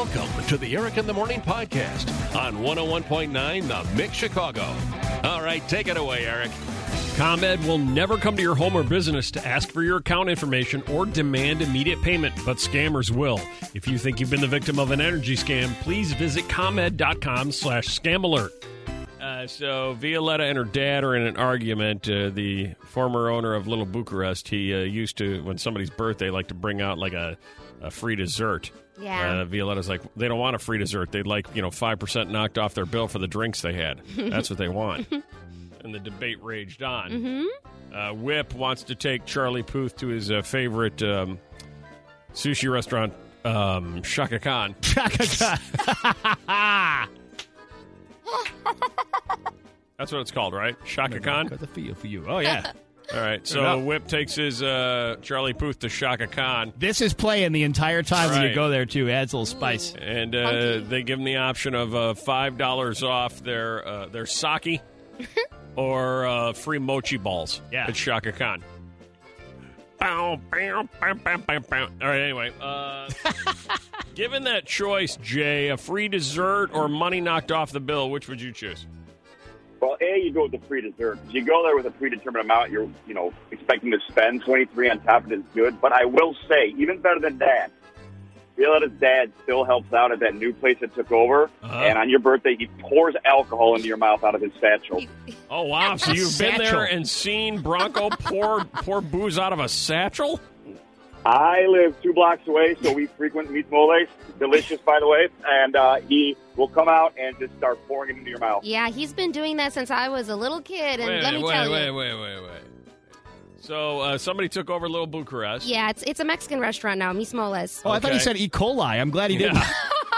Welcome to the Eric in the Morning podcast on 101.9 The Mix Chicago. All right, take it away, Eric. ComEd will never come to your home or business to ask for your account information or demand immediate payment, but scammers will. If you think you've been the victim of an energy scam, please visit ComEd.com slash scam alert. Uh, so Violetta and her dad are in an argument. Uh, the former owner of Little Bucharest, he uh, used to, when somebody's birthday, like to bring out like a, a free dessert. Yeah. Uh, Violetta's like, they don't want a free dessert. They'd like, you know, 5% knocked off their bill for the drinks they had. That's what they want. and the debate raged on. Mm-hmm. Uh, Whip wants to take Charlie Puth to his uh, favorite um, sushi restaurant, um, Shaka Khan. Chaka Khan. That's what it's called, right? Shaka Khan? Got the feel for you. Oh yeah. All right. So enough. Whip takes his uh, Charlie Puth to Shaka Khan. this is playing the entire time when you go there too. Adds a little spice. And uh, they give them the option of uh, five dollars off their uh, their sake or uh, free mochi balls Yeah. at Shaka Khan. Bow, bow, bow, bow, bow, bow. All right. Anyway, uh, given that choice, Jay, a free dessert or money knocked off the bill, which would you choose? Well, a you go with the free dessert. You go there with a predetermined amount. You're you know expecting to spend twenty three on top of it is good. But I will say, even better than that, Violetta's dad still helps out at that new place that took over. Uh-huh. And on your birthday, he pours alcohol into your mouth out of his satchel. Oh wow! So you've been there and seen Bronco pour pour booze out of a satchel? I live two blocks away, so we frequent Meat Moles. Delicious, by the way. And uh, he will come out and just start pouring it into your mouth. Yeah, he's been doing that since I was a little kid, and wait, let me wait, tell wait, you. wait, wait, wait. wait. So uh, somebody took over Little Bucharest. Yeah, it's it's a Mexican restaurant now, Mis Moles. Oh, I thought he said E. coli. I'm glad he didn't. Yeah.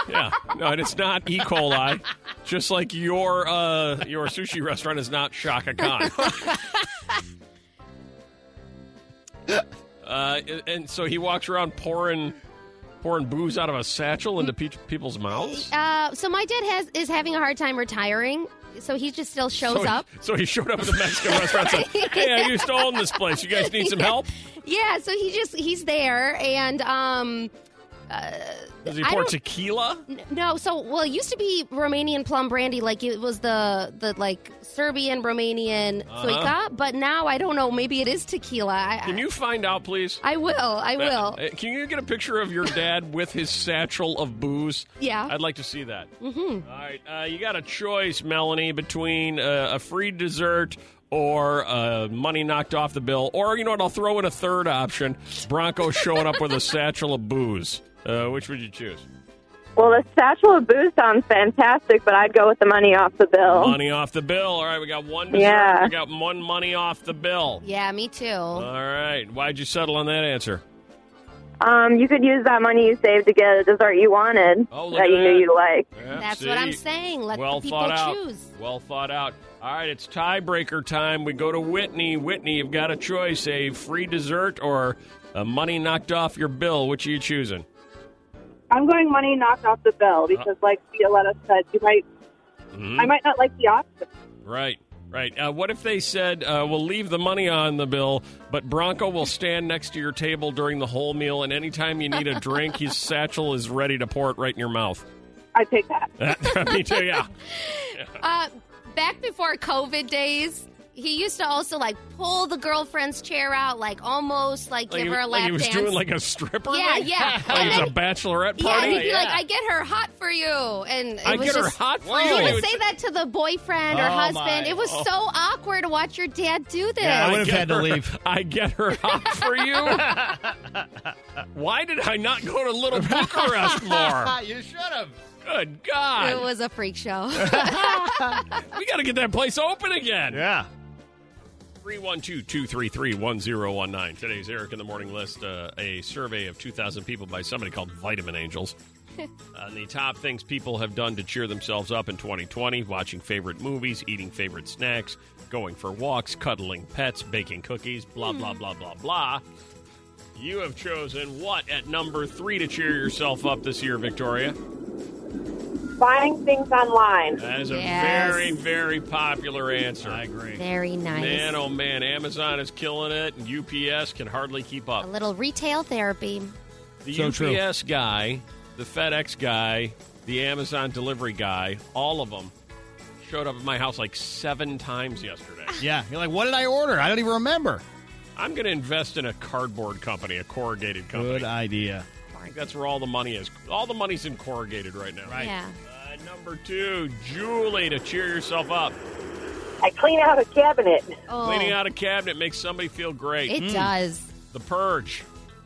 yeah. No, and it's not E. coli. Just like your uh, your sushi restaurant is not Shaka Khan. uh, and so he walks around pouring pouring booze out of a satchel into pe- people's mouths. Uh, so my dad has is having a hard time retiring, so he just still shows so he, up. So he showed up at the Mexican restaurant and said, Hey, I used to own this place. You guys need some help? Yeah, so he just he's there, and um, Does he pour tequila? n- no, so well, it used to be Romanian plum brandy, like it was the the like Serbian Romanian Uh-huh. but now I don't know. Maybe it is tequila. I, Can you find out, please? I will. I will. Uh, Can you get a picture of your dad with his satchel of booze? Yeah. I'd like to see that. Mm-hmm. All right. Uh, you got a choice, Melanie, between uh, a free dessert or uh, money knocked off the bill. Or, you know what? I'll throw in a third option Bronco showing up with a satchel of booze. Uh, which would you choose? Well, the satchel of booze sounds fantastic, but I'd go with the money off the bill. Money off the bill. All right. We got one dessert. Yeah. We got one money off the bill. Yeah, me too. All right. Why'd you settle on that answer? Um, you could use that money you saved to get a dessert you wanted Oh, look that at you knew that. you'd like. Yeah, That's what I'm saying. Let well the people thought out. choose. Well thought out. All right, it's tiebreaker time. We go to Whitney. Whitney, you've got a choice: a free dessert or a money knocked off your bill. Which are you choosing? I'm going money knocked off the bill because, like Violetta said, you might, Mhm. I might not like the option. Right, right. Uh, what if they said uh, we'll leave the money on the bill, but Bronco will stand next to your table during the whole meal, and anytime you need a drink, his satchel is ready to pour it right in your mouth. I take that. Me too. Yeah. Uh, back before COVID days, he used to also like pull the girlfriend's chair out, like almost like, Like, give he, her a like lap he was dance. doing like a stripper. Yeah, night? yeah. Like And it was then- a bachelorette yeah, party. and he'd be like, "I get her hot for you," and it I was get her just, hot for He you. would He would say that to the boyfriend or Oh, husband. my. It was Oh. so awkward to watch your dad do this. Yeah, I would've get had to leave. I get her hot for you. Why did I not go to Little Bucharest more? you should have. Good God. It was a freak show. we got to get that place open again. Yeah. 312 233 1019. Today's Eric in the Morning List, uh, a survey of 2,000 people by somebody called Vitamin Angels. On the top things people have done to cheer themselves up in 2020 watching favorite movies, eating favorite snacks, going for walks, cuddling pets, baking cookies, blah, blah, blah, blah, blah. You have chosen what at number three to cheer yourself up this year, Victoria? Buying things online. That is a Yes. very, very popular answer. I agree. Very nice. Man, oh man, Amazon is killing it, and UPS can hardly keep up. a little retail therapy. The So true. UPS guy the FedEx guy, the Amazon delivery guy, all of them showed up at my house like seven times yesterday. Yeah, you're like, what did I order? I don't even remember. I'm going to invest in a cardboard company, a corrugated company. Good idea. I think that's where all the money is. All the money's in corrugated right now. Right. Yeah. Number two, Julie, to cheer yourself up. I clean out a cabinet. Oh, Cleaning out a cabinet makes somebody feel great. it hmm. does. the Purge,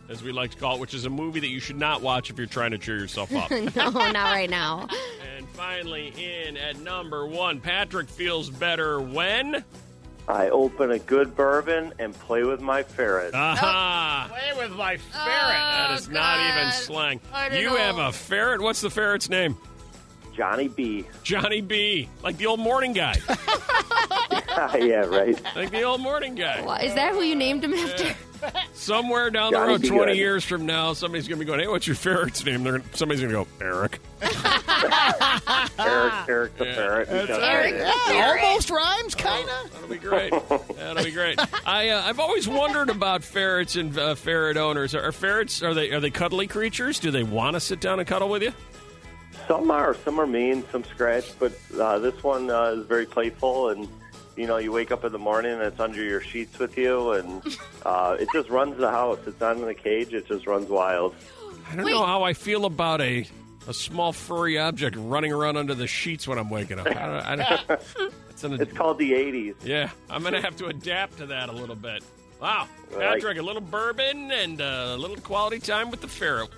as we like to call it, which is a movie that you should not watch if you're trying to cheer yourself up. no, not right now. and finally, in at number one, Patrick feels better when. I open a good bourbon and play with my ferret. Aha! Oh. Play with my ferret. Oh, that is not even slang. I don't You know. have a ferret? What's the ferret's name? Johnny B. Johnny B. Like the old morning guy. yeah, right. like the old morning guy. Is that who you named him after? Somewhere down the road, B. 20 Good. years from now, somebody's going to be going, hey, what's your ferret's name? They're, somebody's going to go, Eric. Eric, Eric the ferret. He does Eric it. the almost rhymes, kind of. That'll be great. That'll be great. I uh, I've always wondered about ferrets and uh, ferret owners. Are, are ferrets are they are they cuddly creatures? Do they want to sit down and cuddle with you? Some are, some are mean, some scratch, but uh, this one uh, is very playful. And you know, you wake up in the morning and it's under your sheets with you, and uh, it just runs the house. It's not in the cage; it just runs wild. I don't Wait. know how I feel about a a small furry object running around under the sheets when I'm waking up. I don't, I don't, it's an, It's called the '80s. yeah, I'm gonna have to adapt to that a little bit. Wow, Right. Patrick, a little bourbon and uh, a little quality time with the ferret.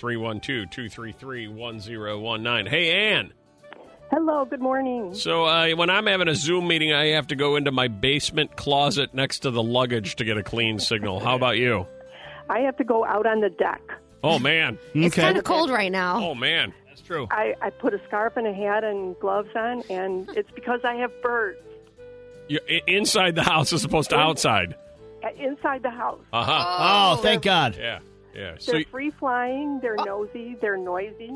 312-233-1019. Hey, Ann. Hello, good morning. So uh, when I'm having a Zoom meeting, I have to go into my basement closet next to the luggage to get a clean signal. How about you? I have to go out on the deck. Oh man, It's Okay. kind of cold right now. oh man. That's true. I, I put a scarf and a hat and gloves on, and it's because I have birds You're i- inside the house as opposed to outside. uh, inside the house. Uh huh. Oh, thank God. Yeah, yeah. They're free flying, they're nosy, they're noisy.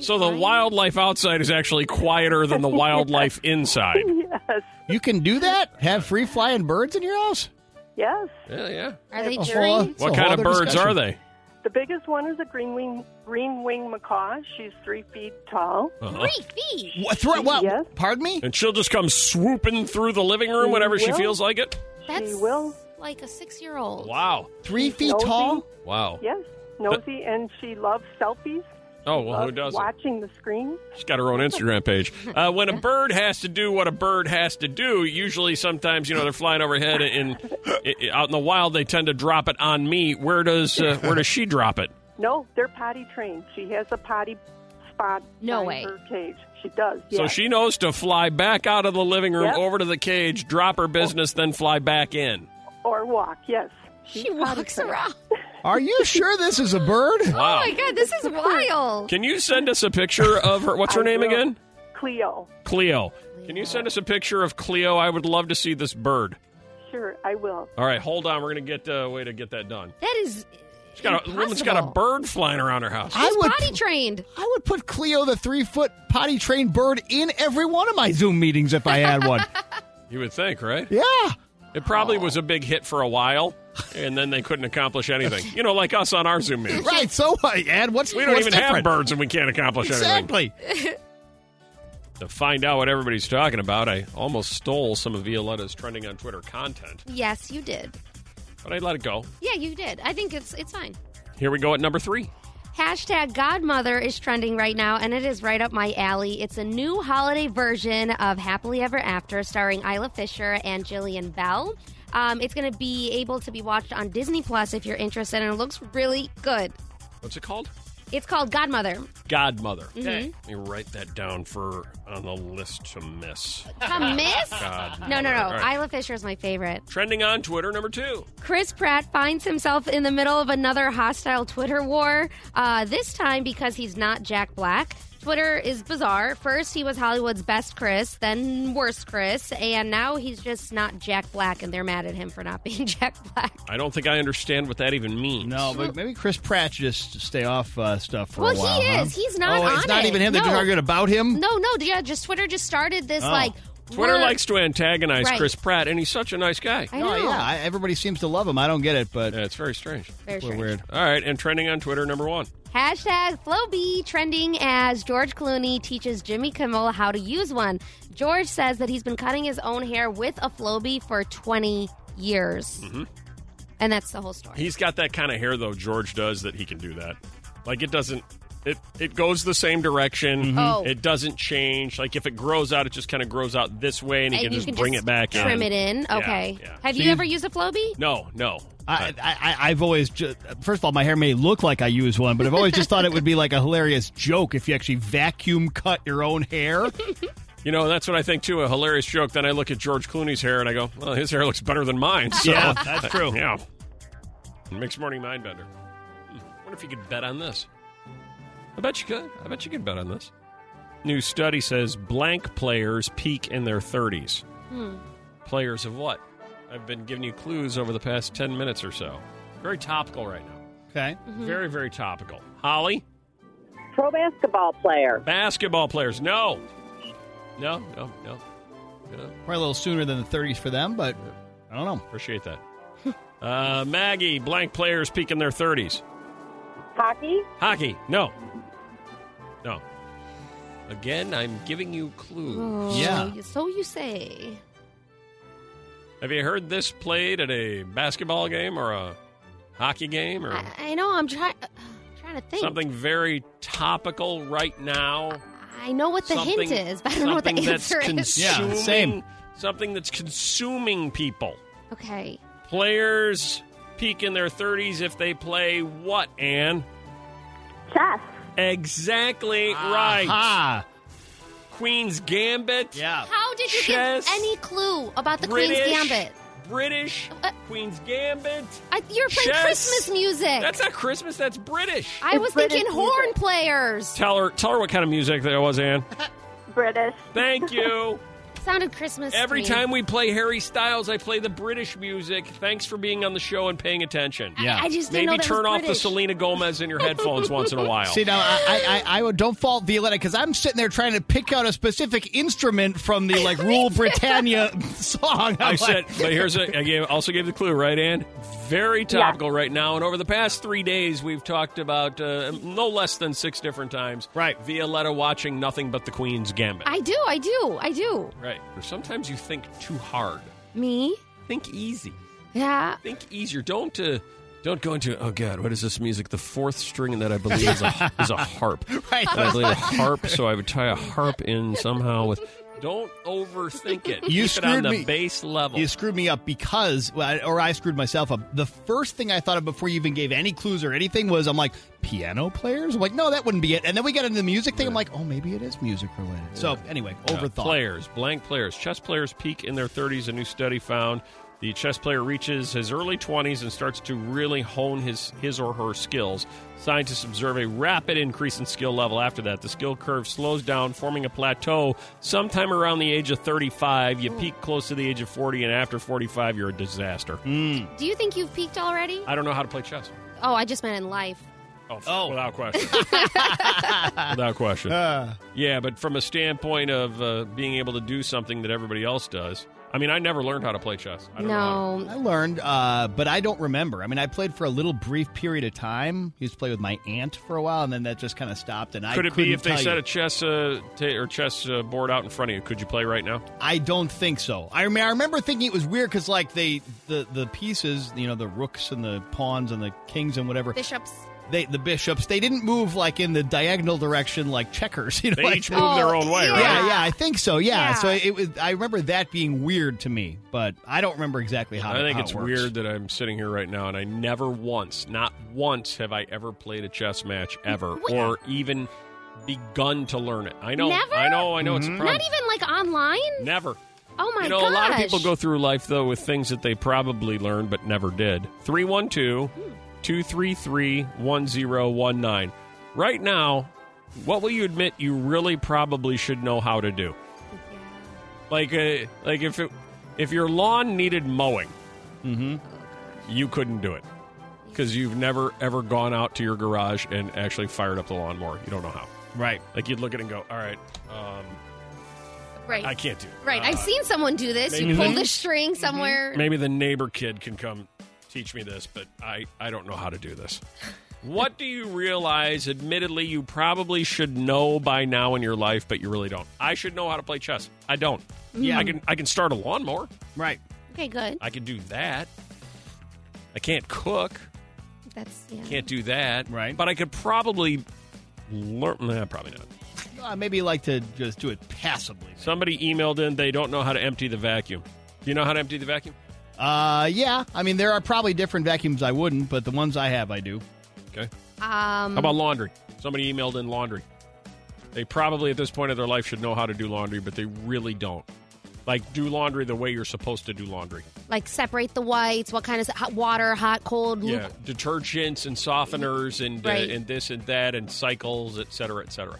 so the wildlife outside is actually quieter than the wildlife inside. Yes, You can do that? Have free flying birds in your house? yes. Yeah, yeah. Are they That's trained? whole- it's a What kind of birds discussion. are they? The biggest one is a green wing green wing macaw. She's three feet tall. Uh-huh. Three feet. What? Thro- what? Yes. Pardon me? And she'll just come swooping through the living room whenever she feels like it. That's She will. Like a six-year-old. Wow, Three feet Nosy. tall? wow. Yes, nosy, and she loves selfies. Oh well, who doesn't? Watching the screen. She's got her own Instagram page. Uh, when a bird has to do what a bird has to do, usually sometimes you know they're flying overhead and out in the wild they tend to drop it on me. Where does uh, where does she drop it? No, they're potty trained. She has a potty spot No way. her cage. She does. So she knows to fly back out of the living room Yep. over to the cage, drop her business, then fly back in. Or walk. Yes, She She's walks trained. around. Are you sure this is a bird? Wow. Oh my god, this is wild. Can you send us a picture of her? What's her I name will. again? Cleo. Cleo. Can you send us a picture of Cleo? I would love to see this bird. Sure, I will. All right, hold on. We're going to get uh, a way to get that done. That is She's got a woman's got a bird flying around her house. I She's would, potty trained. I would put Cleo, the three foot potty trained bird, in every one of my Zoom meetings if I had one. You would think, right? yeah. It probably was oh. a big hit for a while, and then they couldn't accomplish anything. You know, like us on our Zoom meetings. Right. So what, Ed? What's the one? We don't what's even have different? birds, and we can't accomplish anything. Exactly. To find out what everybody's talking about, I almost stole some of Violetta's trending on Twitter content, Yes, you did. but I let it go. Yeah, you did. I think it's it's fine. Here we go at number three. Hashtag Godmother is trending right now, and it is right up my alley. It's a new holiday version of Happily Ever After, starring Isla Fisher and Jillian Bell. Um, it's going to be able to be watched on Disney Plus if you're interested, and it looks really good. What's it called? It's called Godmother. Godmother. Mm-hmm. Okay. Let me write that down for on the list to miss. To miss? Godmother. No, no, no. All right. Isla Fisher is my favorite. Trending on Twitter, number two. Chris Pratt finds himself in the middle of another hostile Twitter war, uh, this time because he's not Jack Black. Twitter is bizarre. First, he was Hollywood's best Chris, then worst Chris, and now he's just not Jack Black, and they're mad at him for not being Jack Black. I don't think I understand what that even means. No, but maybe Chris Pratt should just stay off uh, stuff for Well, a while. Well, he huh? is. He's not Oh, it's not it. even him. They're No. just arguing about him. No, no, yeah, just Twitter just started this Oh. like Twitter we're- likes to antagonize Right. Chris Pratt, and he's such a nice guy. I Oh yeah, I, everybody seems to love him. I don't get it, but Yeah, it's very strange. Very we're strange. weird. All right, and trending on Twitter, number one. Hashtag Flowbee trending as George Clooney teaches Jimmy Kimmel how to use one. George says that he's been cutting his own hair with a Flowbee for 20 years. Mm-hmm. And that's the whole story. He's got that kind of hair though. George does that he can do that. Like it doesn't. It it goes the same direction. Oh. It doesn't change. Like if it grows out, it just kind of grows out this way, and he And can you just can bring just it back Trim in. it in. Okay. yeah. Have So you you- ever used a Flowbee? No, no. I, I, I've always just, first of all, my hair may look like I use one, but I've always just thought it would be like a hilarious joke if you actually vacuum cut your own hair. You know, that's what I think too. A hilarious joke. Then I look at George Clooney's hair and I go, "Well, his hair looks better than mine." So, Yeah, that's true. Yeah, it makes morning mind bender. Hmm. Wonder if you could bet on this. I bet you could. I bet you could bet on this. New study says blank players peak in their thirties. Hmm. Players of what? I've been giving you clues over the past ten minutes or so. Very topical right now. Okay. Very, very topical. Holly, Pro basketball player. basketball players. No, no, no, no. no. Probably a little sooner than the 30s for them, but I don't know. Appreciate that. uh, Maggie, blank players peak in their 30s. Hockey. Hockey, no. No. Again, I'm giving you clues. Oh, Yeah. So you say. Have you heard this played at a basketball game or a hockey game or I, I know. I'm trying. Uh, trying to think. something very topical right now? I know what the something, hint is, but I don't know what the that's answer is. Yeah, same. Something that's consuming people. Okay. Players peak in their 30s if they play what, Anne? Chess. Exactly right. Ah, Queen's Gambit. yeah. How did you Chess, get any clue about the British, Queen's Gambit? British. Uh, Queen's Gambit. I, you're playing Chess. Christmas music. That's not Christmas. That's British. I was British thinking horn players. Tell her. Tell her what kind of music that was, Anne. British. Thank you. Sounded Christmas. to Every me. time we play Harry Styles, I play the British music. Thanks for being on the show and paying attention. Yeah. I just didn't Maybe know that turn was off the Selena Gomez in your headphones once in a while. See now, I, I, I would- don't fault Violetta because I'm sitting there trying to pick out a specific instrument from the like Rule Britannia song. I I'm said, like- but here's a. I gave, also gave the clue, right, Ann? Very topical right now. And over the past three days, we've talked about uh, no less than six different times. Right. Violetta watching nothing but the Queen's Gambit. I do. I do. I do. right. Or sometimes you think too hard. Me? Think easy. Yeah. Think easier. Don't. Uh, don't go into oh god, what is this music? The fourth string that I believe is a is a harp. Right. And I believe a harp, so I would tie a harp in somehow with. Don't overthink it. You Keep it on screwed the me. base level. You screwed me up because, or I screwed myself up. The first thing I thought of before you even gave any clues or anything was, I'm like, piano players? I'm like, no, that wouldn't be it. And then we got into the music thing. I'm like, oh, maybe it is music related. So anyway, Yeah, overthought. Players, blank players. Chess players peak in their 30s. A new study found the chess player reaches his early 20s and starts to really hone his, his or her skills. Scientists observe a rapid increase in skill level after that. The skill curve slows down, forming a plateau sometime around the age of 35. You peak close to the age of 40, and after 45, you're a disaster. Do you think you've peaked already? I don't know how to play chess. Oh, I just meant in life. Oh, Oh. without question. without question. Uh, Yeah, but from a standpoint of uh, being able to do something that everybody else does, I mean, I never learned how to play chess. I don't know to- No. I learned, uh, but I don't remember. I mean, I played for a little brief period of time. Used to play with my aunt for a while, and then that just kind of stopped. And I Could it be if they tell set you. a chess uh, ta- or chess uh, board out in front of you? Could you play right now? I don't think so. I mean, I remember thinking it was weird because, like, they the the pieces, you know, the rooks and the pawns and the kings and whatever, Bishops. They the bishops, they didn't move like in the diagonal direction like checkers. You know, They like- each move their own way, Oh, right? Yeah, yeah, I think so. Yeah. Yeah. So it was. I remember that being weird to me, but I don't remember exactly how. I think how it's it works. weird that I'm sitting here right now and I never once, not once, have I ever played a chess match ever Wait. or even begun to learn it. I know, Never? I know, I know it's a mm-hmm. problem. Not even like online? Never. Oh my god. you know, gosh. a lot of people go through life though with things that they probably learned but never did. 312 hmm. 233 1019. Right now, what will you admit you really probably should know how to do? Like uh, like if it, if your lawn needed mowing, Mm-hmm. you couldn't do it because you've never ever gone out to your garage and actually fired up the lawnmower. You don't know how. Right. Like you'd look at it and go, "All right, um, Right. I can't do it." Right. Uh, I've seen someone do this. You maybe- pull the string somewhere. maybe the neighbor kid can come teach me this, but I, I don't know how to do this. What do you realize, admittedly, you probably should know by now in your life, but you really don't? I should know how to play chess. I don't. Yeah. I can I can start a lawnmower. Right. Okay, good. I can do that. I can't cook. That's yeah. Can't do that. Right. But I could probably learn. Nah, probably not. Uh, maybe you like to just do it passively. Somebody emailed in they don't know how to empty the vacuum. Do you know how to empty the vacuum? Uh, yeah. I mean, there are probably different vacuums I wouldn't, but the ones I have, I do. Okay. Um, How about laundry? Somebody emailed in laundry. They probably at this point of their life should know how to do laundry, but they really don't. Like do laundry the way you're supposed to do laundry. like separate the whites. What kind of hot water, hot, cold? Yeah, detergents and softeners and Right. uh, and this and that and cycles, et cetera, et cetera.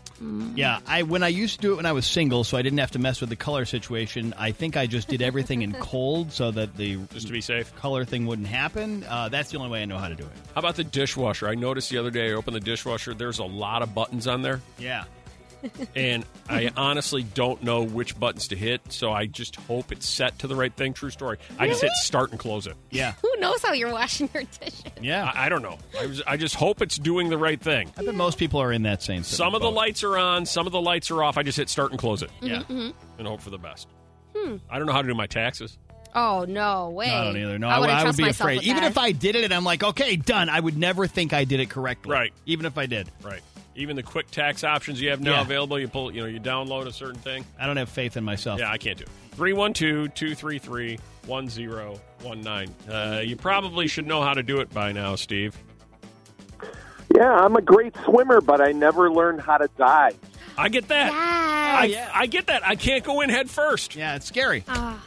Yeah, I when I used to do it when I was single, so I didn't have to mess with the color situation. I think I just did everything in cold so that the Just to be safe. color thing wouldn't happen. Uh, that's the only way I know how to do it. How about the dishwasher? I noticed the other day I opened the dishwasher. There's a lot of buttons on there, Yeah. and I honestly don't know which buttons to hit. So I just hope it's set to the right thing. True story. I just hit start and close it. Yeah. Who knows how you're washing your dishes? Yeah. I, I don't know. I, was, I just hope it's doing the right thing. I bet most people are in that same. Situation. Some of the boat. lights are on, some of the lights are off. I just hit start and close it Yeah. Mm-hmm, mm-hmm. and hope for the best. Hmm. I don't know how to do my taxes. Oh no way! I don't either. No, I, I, would- wouldn't I would trust be myself afraid. with Even that. if I did it and I'm like, okay, done, I would never think I did it correctly. Right. Even if I did. Right. Even the quick tax options you have now Yeah. available, you pull, you know, you download a certain thing. I don't have faith in myself. Yeah, I can't do it. 312 233 1019. Uh, You probably should know how to do it by now, Steve. Yeah, I'm a great swimmer, but I never learned how to dive. I get that. Yes. I, I get that. I can't go in head first. Yeah, it's scary. Ah,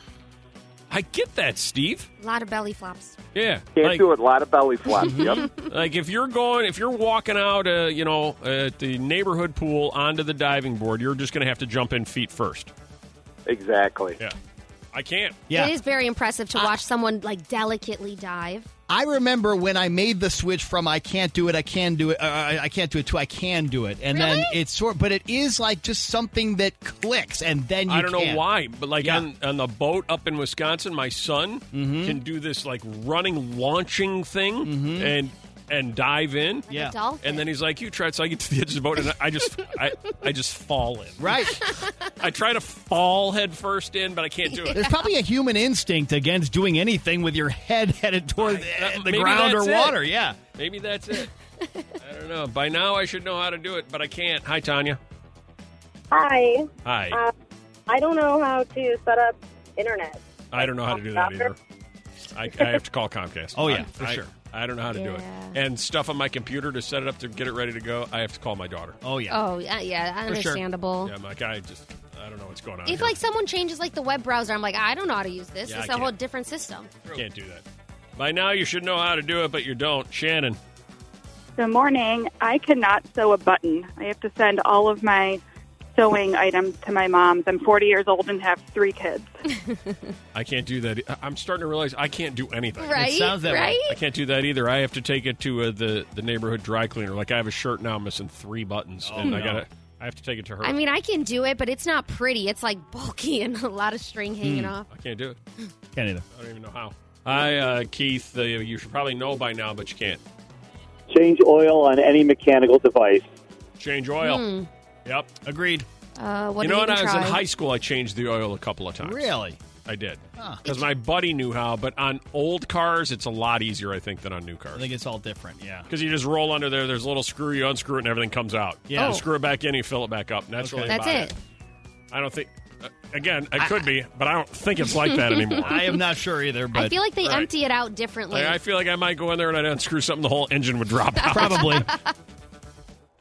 I get that, Steve. a lot of belly flops. Yeah. Can't like, do it. A lot of belly flops. yep. like if you're going, if you're walking out, uh, you know, at the neighborhood pool onto the diving board, you're just going to have to jump in feet first. Exactly. Yeah. I can't. Yeah. It is very impressive to watch someone like delicately dive. I remember when I made the switch from I can't do it, I can do it, uh, I I can't do it to I can do it, and then it's sort. But it is like just something that clicks, and then you I don't know why, but like Yeah. on, on the boat up in Wisconsin, my son can do this like running, launching thing and and dive in. Yeah. Dolphin. And then he's like, "You try." it." So I get to the edge of the boat, and I just, I, I just fall in. Right. I try to fall head first in, but I can't do it. There's probably a human instinct against doing anything with your head headed toward the, uh, the maybe ground or that's it. water. Yeah. Maybe that's it. I don't know. By now, I should know how to do it, but I can't. Hi, Tanya. Hi. Hi. Uh, I don't know how to set up internet. I don't know how to do that either. I, I have to call Comcast. Oh, yeah, I- for I- sure. I don't know how to do it. Yeah. And stuff on my computer to set it up to get it ready to go, I have to call my daughter. Oh yeah. Oh yeah, yeah, For sure. understandable. Yeah, I'm like, I just, I don't know what's going on. If here. like someone changes like the web browser, I'm like, I don't know how to use this. Yeah, it's I a whole can't. different system. can't do that. By now, you should know how to do it, but you don't. Shannon. Good morning. I cannot sew a button. I have to send all of my sewing items to my mom's. I'm 40 years old and have three kids. I can't do that. I- I'm starting to realize I can't do anything. Right? sounds that way. right? I can't do that either. I have to take it to uh, the the neighborhood dry cleaner. Like I have a shirt now missing three buttons, and I no. gotta. I have to take it to her. I mean, I can do it, but it's not pretty. It's like bulky and a lot of string hanging off. I can't do it. Can't either. I don't even know how. Hi, uh, Keith. Uh, you should probably know by now, but you can't. Change oil on any mechanical device. Change oil. Yep. Agreed. Uh, what you know, when I was in high school, I changed the oil a couple of times. Really? I did. Huh. Because my buddy knew how, but on old cars, it's a lot easier, I think, than on new cars. I think it's all different. Yeah. Because you just roll under there, there's a little screw, you unscrew it, and everything comes out. Yeah. You Oh. screw it back in, you fill it back up. And that's Okay. really That's about it. I don't think. Uh, again, it could be, but I don't think it's like that anymore. I am not sure either, but I feel like they Right. empty it out differently. Like, I feel like I might go in there and I'd unscrew something, the whole engine would drop out. probably.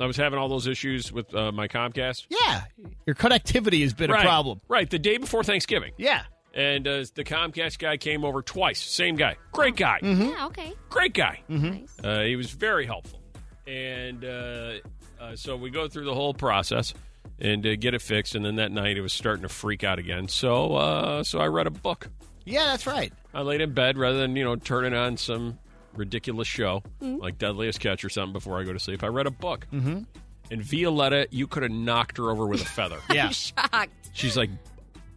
I was having all those issues with uh, my Comcast. yeah. Your connectivity has been right. a problem. Right. The day before Thanksgiving. Yeah. And uh, the Comcast guy came over twice. Same guy. Great guy. yeah, okay. Great guy. Nice. Uh, he was very helpful. And uh, uh, so we go through the whole process and uh, get it fixed. And then that night it was starting to freak out again. So uh, so I read a book. Yeah, that's right. I laid in bed rather than, you know, turning on some ridiculous show like Deadliest Catch or something before I go to sleep. I read a book. Mm-hmm. And Violetta, you could have knocked her over with a feather. Yeah. Shocked. She's like,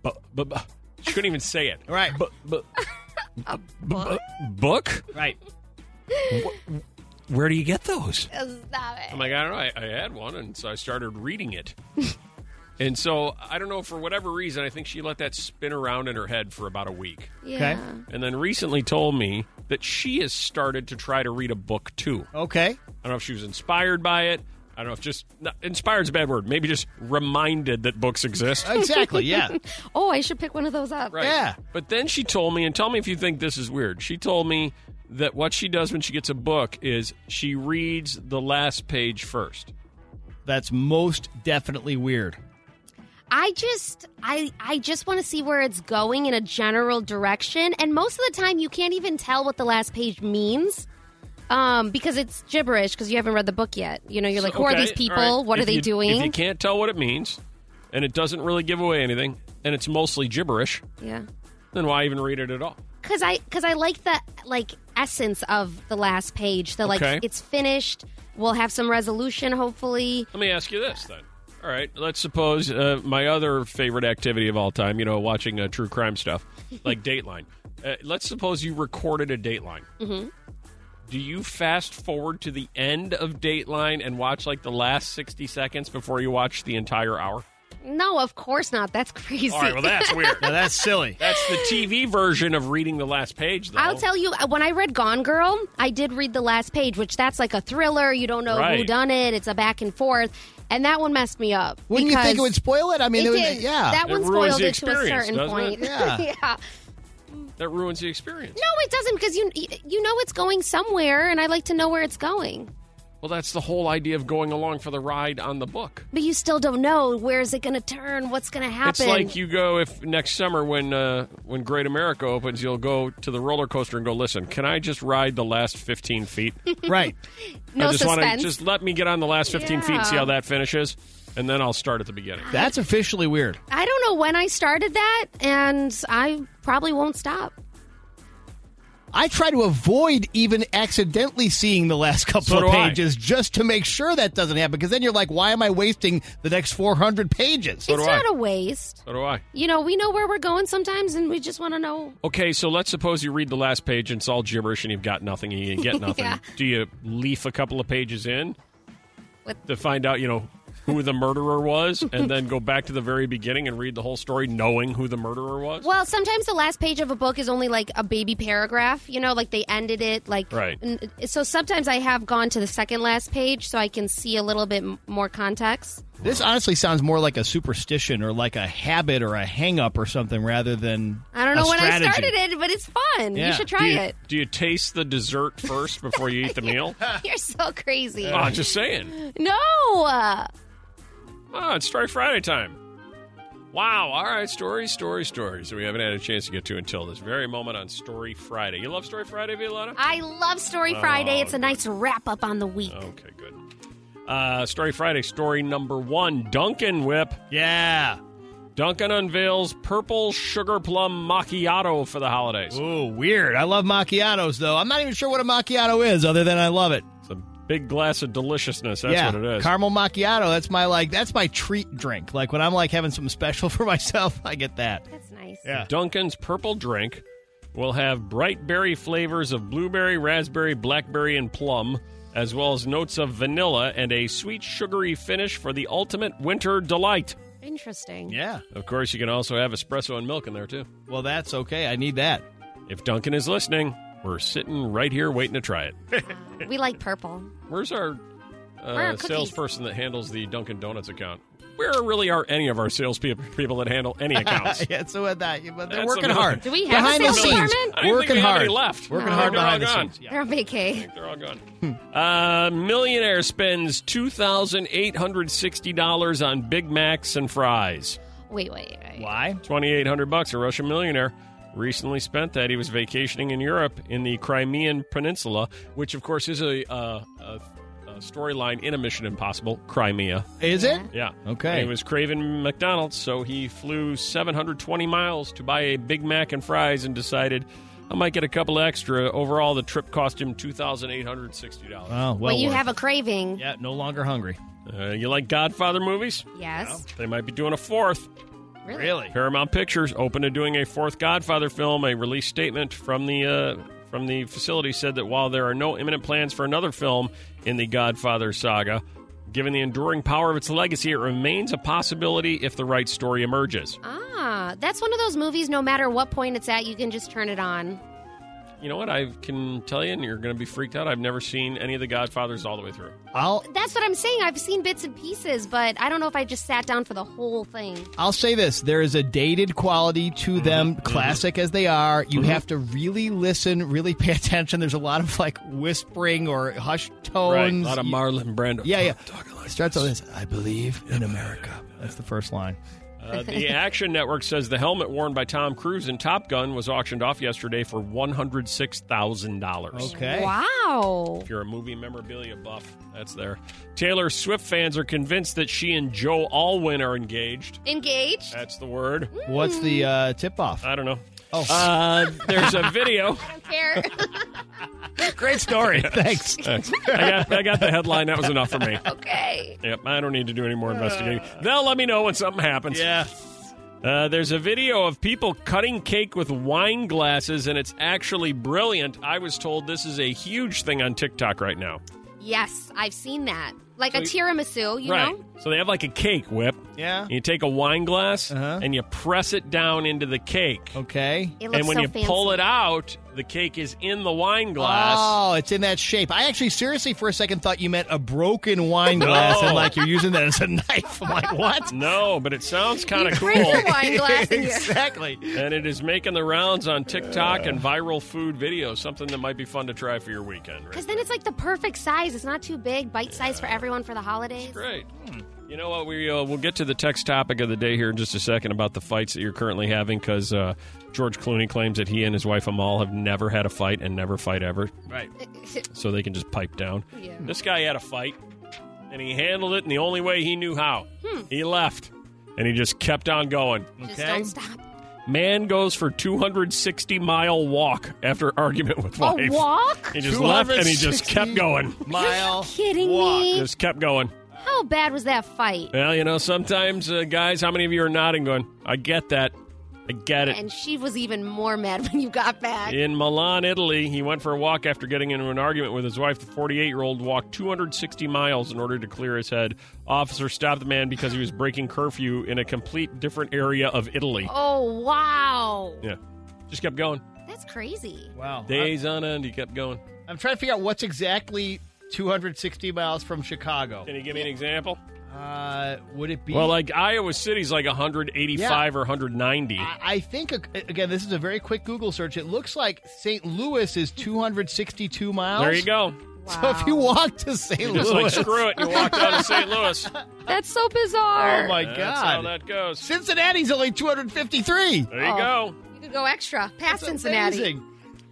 bu- bu- bu-" she couldn't even say it. Right. Bu- bu- A bu- book? book? Right. where do you get those? Stop it. I'm like, I don't know. I, I had one, and so I started reading it. and so I don't know for whatever reason, I think she let that spin around in her head for about a week, Yeah. and then recently told me that she has started to try to read a book too. Okay. I don't know if she was inspired by it. I don't know if just no, inspired's a bad word. Maybe just reminded that books exist. Exactly. Yeah. Oh, I should pick one of those up. Right. Yeah. But then she told me, and tell me if you think this is weird. She told me that what she does when she gets a book is she reads the last page first. That's most definitely weird. I just I I just want to see where it's going in a general direction and most of the time you can't even tell what the last page means. Um, because it's gibberish because you haven't read the book yet. You know, you're like, who are these people? right. What are they you- doing? If you can't tell what it means, and it doesn't really give away anything, and it's mostly gibberish, yeah. then why even read it at all? Cause I, cause I like the like essence of the last page. The like, it's finished. We'll have some resolution, hopefully. Let me ask you this then. All right, let's suppose uh, my other favorite activity of all time, you know, watching uh, true crime stuff, like Dateline. Uh, let's suppose you recorded a Dateline. Mhm. Do you fast forward to the end of Dateline and watch like the last 60 seconds before you watch the entire hour? No, of course not. That's crazy. All right, well, that's weird. Now that's silly. That's the TV version of reading the last page, though. I'll tell you, uh, when I read Gone Girl, I did read the last page, which that's like a thriller. You don't know who done it. It's a back and forth, and that one messed me up. Wouldn't you think it would spoil it? I mean, it it would- did. yeah. that It one spoiled the it to a certain doesn't it? point. Yeah. yeah. That ruins the experience. No, it doesn't because you you know it's going somewhere, and I like to know where it's going. Well, that's the whole idea of going along for the ride on the book. But you still don't know where is it going to turn, what's going to happen. It's like you go if next summer when uh, when Great America opens, you'll go to the roller coaster and go. Listen, can I just ride the last fifteen feet? right. no I just wanna- suspense. just let me get on the last fifteen feet and see how that finishes, and then I'll start at the beginning. That's officially weird. I don't know when I started that, and I probably won't stop. I try to avoid even accidentally seeing the last couple So of do I. pages just to make sure that doesn't happen. Because then you're like, why am I wasting the next 400 pages? So it's not a waste. So do I. You know, we know where we're going sometimes, and we just want to know. Okay, so let's suppose you read the last page and it's all gibberish and you've got nothing and you get nothing. Yeah. Do you leaf a couple of pages in What- to find out, you know, who the murderer was and then go back to the very beginning and read the whole story knowing who the murderer was? Well, sometimes the last page of a book is only like a baby paragraph, you know, like they ended it like Right. n- So sometimes I have gone to the second last page so I can see a little bit m- more context. This honestly sounds more like a superstition or like a habit or a hang up or something rather than I don't know a when I started it, but it's fun. Yeah. You should do try you, it. do you taste the dessert first before you eat the meal? You're so crazy. Oh, just saying. No. Uh, Oh, it's Story Friday time. Wow. All right. Stories, stories, stories. So we haven't had a chance to get to until this very moment on Story Friday. You love Story Friday, Violetta? I love Story Oh, Friday. It's a nice wrap up on the week. Okay, good. Uh, story Friday, story number one Dunkin' Whip. Yeah. Dunkin' unveils purple sugar plum macchiato for the holidays. Ooh, weird. I love macchiatos, though. I'm not even sure what a macchiato is, other than I love it. It's a big glass of deliciousness. That's yeah, what it is. caramel macchiato. That's my like. That's my treat drink. Like when I'm like having something special for myself, I get that. That's nice. Yeah. Dunkin's purple drink will have bright berry flavors of blueberry, raspberry, blackberry, and plum, as well as notes of vanilla and a sweet, sugary finish for the ultimate winter delight. Interesting. Yeah. Of course, you can also have espresso and milk in there, too. Well, that's okay. I need that. If Dunkin' is listening, we're sitting right here waiting to try it. We like purple. Where's our Where are uh, cookies? salesperson that handles the Dunkin' Donuts account? Where really are any of our salespeople people that handle any accounts? yeah, so with that, but they're That's working another- hard. Do we have a behind the sales scenes, department? I don't working think we have hard, any left. working No. hard They're all behind the gone. scenes. They're on vacay. They're all gone. uh, millionaire spends two thousand eight hundred sixty dollars on Big Macs and fries. Wait, wait, wait. Why? Twenty eight hundred bucks. A Russian millionaire recently spent that. He was vacationing in Europe in the Crimean Peninsula, which of course is a, uh, a, a storyline in a Mission Impossible. Crimea. Is it? Yeah. Okay. And he was craving McDonald's, so he flew 720 miles to buy a Big Mac and fries and decided I might get a couple extra. Overall, the trip cost him $2,860. Oh, well. Well, you worth have a craving. Yeah, no longer hungry. Uh, you like Godfather movies? Yes. They might be doing a fourth. Really? Really? Paramount Pictures open to doing a fourth Godfather film. A release statement from the uh, from the facility said that while there are no imminent plans for another film in the Godfather saga, given the enduring power of its legacy, it remains a possibility if the right story emerges. Ah, that's one of those movies. No matter what point it's at, you can just turn it on. You know what? I can tell you, and you're going to be freaked out. I've never seen any of the Godfathers all the way through. I'll That's what I'm saying. I've seen bits and pieces, but I don't know if I just sat down for the whole thing. I'll say this: there is a dated quality to mm-hmm. them, mm-hmm. classic as they are. You mm-hmm. have to really listen, really pay attention. There's a lot of like whispering or hushed tones. Right. A lot of Marlon Brando. Yeah, yeah. It starts with this. I believe in America. That's the first line. Uh, the Action Network says the helmet worn by Tom Cruise in Top Gun was auctioned off yesterday for one hundred six thousand dollars. Okay. Wow. If you're a movie memorabilia buff, that's there. Taylor Swift fans are convinced that she and Joe Alwyn are engaged. Engaged? That's the word. What's the uh, tip off? I don't know. Oh. Uh, there's a video. I don't care. Great story. Thanks. Thanks. I got, I got the headline. That was enough for me. okay. Yep, I don't need to do any more investigating. They'll let me know when something happens. Yeah. Uh, there's a video of people cutting cake with wine glasses, and it's actually brilliant. I was told this is a huge thing on TikTok right now. Yes, I've seen that. Like So a tiramisu, you right. know? So they have like a cake whip. Yeah. And you take a wine glass Uh-huh. and you press it down into the cake. Okay. It looks And when so you fancy. pull it out, the cake is in the wine glass. Oh, it's in that shape. I actually seriously for a second thought you meant a broken wine glass No. and like you're using that as a knife. I'm like, what? No, but it sounds kind of cool. your wine glass exactly. and it is making the rounds on TikTok and viral food videos. Something that might be fun to try for your weekend. Right? Because then it's like the perfect size. It's not too big, bite size for everyone for the holidays. Great. Hmm. You know what? We uh, we'll get to the text topic of the day here in just a second about the fights that you're currently having because uh, George Clooney claims that he and his wife Amal have never had a fight and never fight ever, Right. so they can just pipe down. Yeah. This guy had a fight, and he handled it in the only way he knew how. He left, and he just kept on going. Just Okay. don't stop. Man goes for 260 mile walk after argument with wife. A walk? He just left and he just kept going. Mile. Kidding walk. me? Just kept going. How bad was that fight? Well, you know, sometimes, uh, guys, how many of you are nodding going, I get that. I get it. And she was even more mad when you got back. In Milan, Italy, he went for a walk after getting into an argument with his wife. The 48 year old walked 260 miles in order to clear his head. Officer stopped the man because he was breaking curfew in a complete different area of Italy. Oh, wow. Yeah. Just kept going. That's crazy. Wow. Days on end, he kept going. I'm trying to figure out what's exactly 260 miles from Chicago. Can you give me an example? Uh, would it be? Well, like Iowa City's like 185 or 190. I, I think again, this is a very quick Google search. It looks like St. Louis is 262 miles. There you go. So if you walk to St. You're Louis, just like, screw it. You walk down to St. Louis. That's so bizarre. oh my That's how god, that goes. Cincinnati's only 253. There you Oh. go. You could go extra past That's Cincinnati. amazing.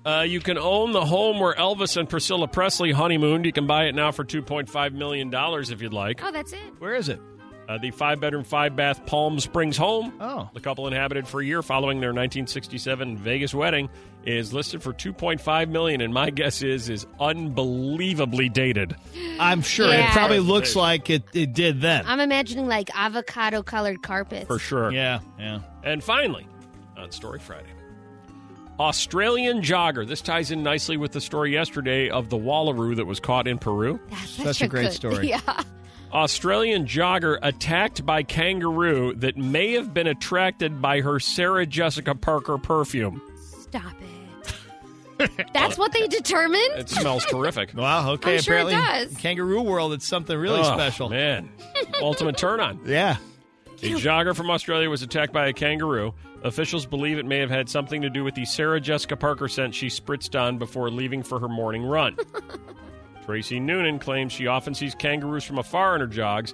Uh, you can own the home where Elvis and Priscilla Presley honeymooned. You can buy it now for $2.5 million if you'd like. Oh, that's it. Where is it? Uh, the five bedroom, five bath Palm Springs home. Oh. The couple inhabited for a year following their 1967 Vegas wedding is listed for 2.5 million and my guess is is unbelievably dated. I'm sure Yeah. it probably looks like it, it did then. I'm imagining like avocado colored carpets. For sure. yeah, yeah. And finally, on Story Friday, Australian jogger. This ties in nicely with the story yesterday of the wallaroo that was caught in Peru. That's Such a great good- story. Yeah. Australian jogger attacked by kangaroo that may have been attracted by her Sarah Jessica Parker perfume. Stop it. That's what they determined? It smells terrific. Wow. Okay. I'm sure it apparently, does. Kangaroo World. It's something really Oh, special. man. Ultimate turn on. Yeah. A jogger from Australia was attacked by a kangaroo. Officials believe it may have had something to do with the Sarah Jessica Parker scent she spritzed on before leaving for her morning run. Tracy Noonan claims she often sees kangaroos from afar in her jogs.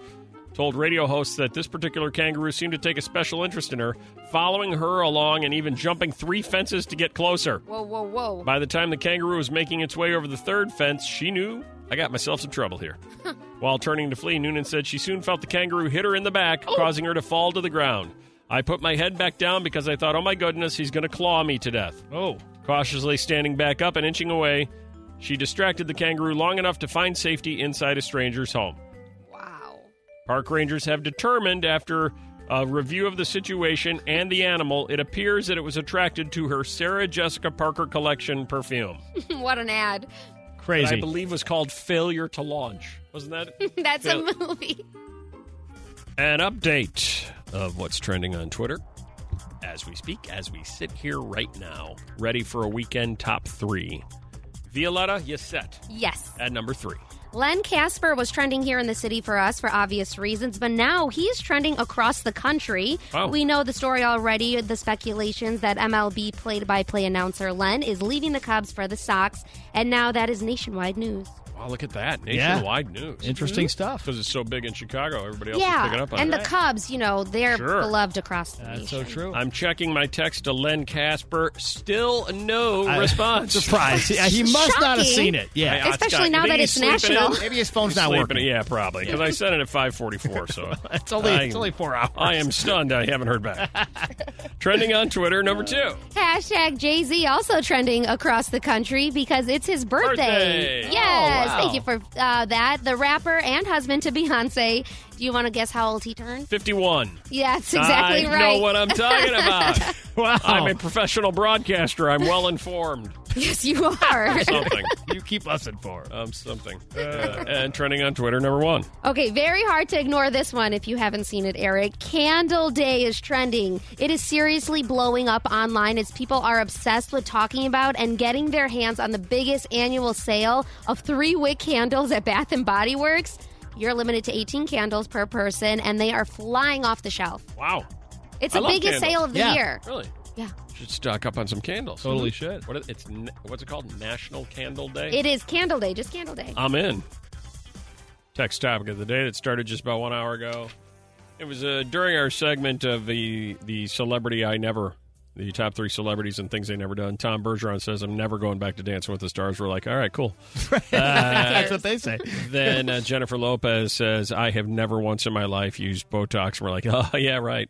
Told radio hosts that this particular kangaroo seemed to take a special interest in her, following her along and even jumping three fences to get closer. Whoa, whoa, whoa. By the time the kangaroo was making its way over the third fence, she knew I got myself some trouble here. While turning to flee, Noonan said she soon felt the kangaroo hit her in the back, oh. causing her to fall to the ground. I put my head back down because I thought, oh my goodness, he's going to claw me to death. Oh. Cautiously standing back up and inching away, she distracted the kangaroo long enough to find safety inside a stranger's home. Wow. Park rangers have determined after A review of the situation and the animal. It appears that it was attracted to her Sarah Jessica Parker collection perfume. what an ad. That Crazy. I believe was called Failure to Launch. Wasn't that? That's Fail- a movie. An update of what's trending on Twitter as we speak, as we sit here right now, ready for a weekend top three. Violetta, you set Yes. at number three. Len Kasper was trending here in the city for us for obvious reasons, but now he's trending across the country. Oh. We know the story already, the speculations that MLB play by play announcer Len is leaving the Cubs for the Sox, and now that is nationwide news. Wow, look at that. Yeah. Nationwide news. Interesting mm-hmm. stuff. Because it's so big in Chicago, everybody else is picking yeah, up on and it. And the Cubs, you know, they're Sure. beloved across the country. That's nation. so true. I'm checking my text to Len Kasper. Still no I- response. Surprise. Yeah, he must not have seen it. Yeah. Hey, Especially Scott, now that it's national. in? Maybe his phone's not working. in- Yeah, probably. Because I sent it at 544, so. It's only, I- it's only four hours. I am stunned I haven't heard back. Trending on Twitter, number two. Hashtag Jay Z also trending across the country because it's his birthday. Birthday. Yes, Oh, wow. Thank you for uh, that. The rapper and husband to Beyonce. Do you want to guess how old he turned? 51. Yeah, that's exactly right. I right. know what I'm talking about. Wow. I'm a professional broadcaster. I'm well informed. yes, you are. Something. you keep us informed. Um, something. Uh, and trending on Twitter, number one. okay, very hard to ignore this one if you haven't seen it, Eric. Candle Day is trending. It is seriously blowing up online as people are obsessed with talking about and getting their hands on the biggest annual sale of three wick candles at Bath and Body Works. You're limited to 18 candles per person, and they are flying off the shelf. Wow. It's I the love biggest candles. sale of the Yeah. year. Really? Yeah. Should stock up on some candles. Totally should. What is, it's n- what's it called? National Candle Day. It is Candle Day, just Candle Day. I'm in. Text topic of the day that started just about one hour ago. It was uh, during our segment of the the celebrity I never, the top three celebrities and things they never done. Tom Bergeron says I'm never going back to Dancing with the Stars. We're like, all right, cool. That's what they say. then uh, Jennifer Lopez says I have never once in my life used Botox. And we're like, oh yeah, right.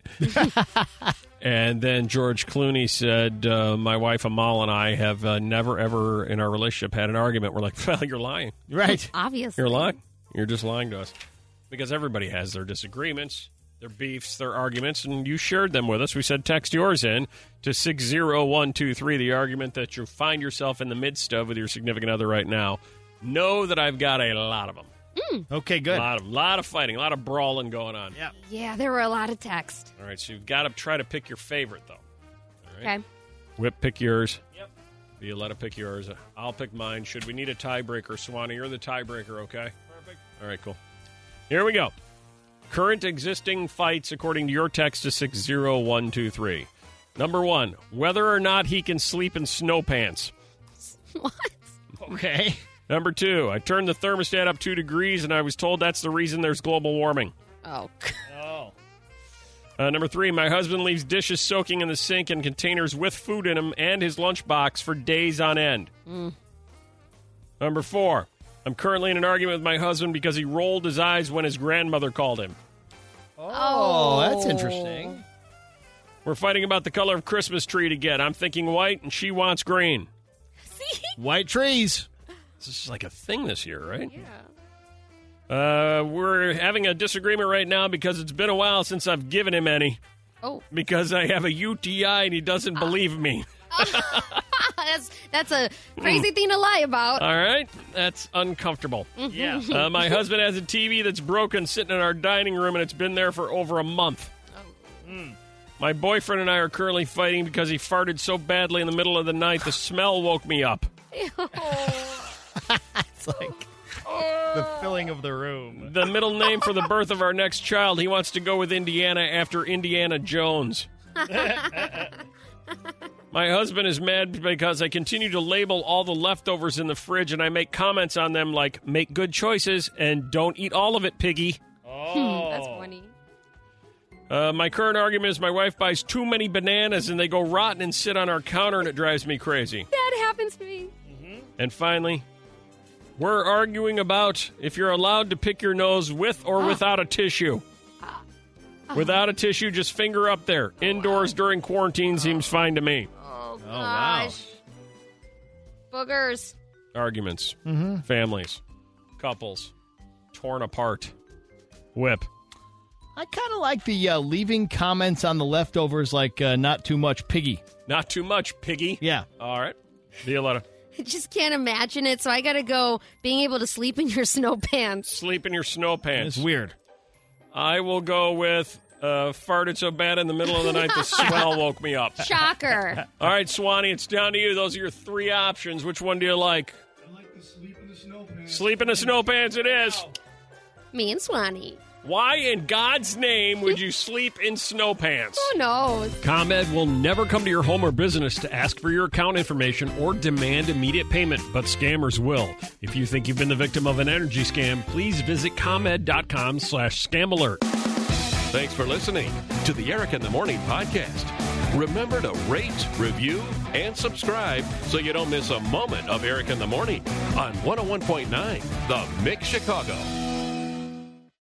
and then George Clooney said uh, my wife Amal and I have uh, never ever in our relationship had an argument. We're like, well, you're lying. Right. Obviously. You're lying. You're just lying to us. Because everybody has their disagreements, their beefs, their arguments, and you shared them with us. We said text yours in to 60123, the argument that you find yourself in the midst of with your significant other right now. Know that I've got a lot of them. Mm. Okay, good. A lot of, lot of fighting, a lot of brawling going on. Yeah. Yeah, there were a lot of text. All right, so you've got to try to pick your favorite, though. All right. Okay. Whip, pick yours. Yep. Violetta, pick yours. I'll pick mine. Should we need a tiebreaker, Swanee? You're the tiebreaker, okay? Perfect. All right, cool. Here we go. Current existing fights, according to your text, to 60123. Number one, whether or not he can sleep in snow pants. What? Okay. Number two, I turned the thermostat up two degrees and I was told that's the reason there's global warming. Oh. Oh. Uh, number three, my husband leaves dishes soaking in the sink and containers with food in them and his lunchbox for days on end. Number four, I'm currently in an argument with my husband because he rolled his eyes when his grandmother called him. Oh, that's interesting. We're fighting about the color of Christmas tree to get. I'm thinking white and she wants green. See? White trees. This is like a thing this year, right? Yeah. Uh, we're having a disagreement right now because it's been a while since I've given him any. Oh. Because I have a UTI and he doesn't ah. believe me. that's that's a crazy mm. thing to lie about. All right, that's uncomfortable. Mm-hmm. Yeah. Uh, my husband has a TV that's broken sitting in our dining room, and it's been there for over a month. Oh. Mm. My boyfriend and I are currently fighting because he farted so badly in the middle of the night, the smell woke me up. It's like the filling of the room. The middle name for the birth of our next child, he wants to go with Indiana after Indiana Jones. My husband is mad because I continue to label all the leftovers in the fridge and I make comments on them like, make good choices and don't eat all of it, piggy. Oh. That's funny. Uh, my current argument is my wife buys too many bananas and they go rotten and sit on our counter and it drives me crazy. That happens to me. And finally, we're arguing about if you're allowed to pick your nose with or without a tissue. Without a tissue, just finger up there. Indoors during quarantine seems fine to me. Oh wow. gosh. Boogers. Arguments, Mm-hmm. families, couples, torn apart. Whip. I kind of like the uh, leaving comments on the leftovers, like uh, not too much piggy. Not too much, piggy. Yeah. All right. Violetta. I just can't imagine it, so I got to go being able to sleep in your snow pants. Sleep in your snow pants. It's weird. I will go with uh, farted so bad in the middle of the night the smell woke me up. Shocker. All right, Swanee, it's down to you. Those are your three options. Which one do you like? I like the sleep in the snow pants. Sleep in the snow pants it is. Me and Swanee. Why in God's name would you sleep in snow pants? Who knows? ComEd will never come to your home or business to ask for your account information or demand immediate payment, but scammers will. If you think you've been the victim of an energy scam, please visit ComEd.com slash scam alert. Thanks for listening to the Eric in the Morning podcast. Remember to rate, review, and subscribe so you don't miss a moment of Eric in the Morning on 101.9 The Mix Chicago.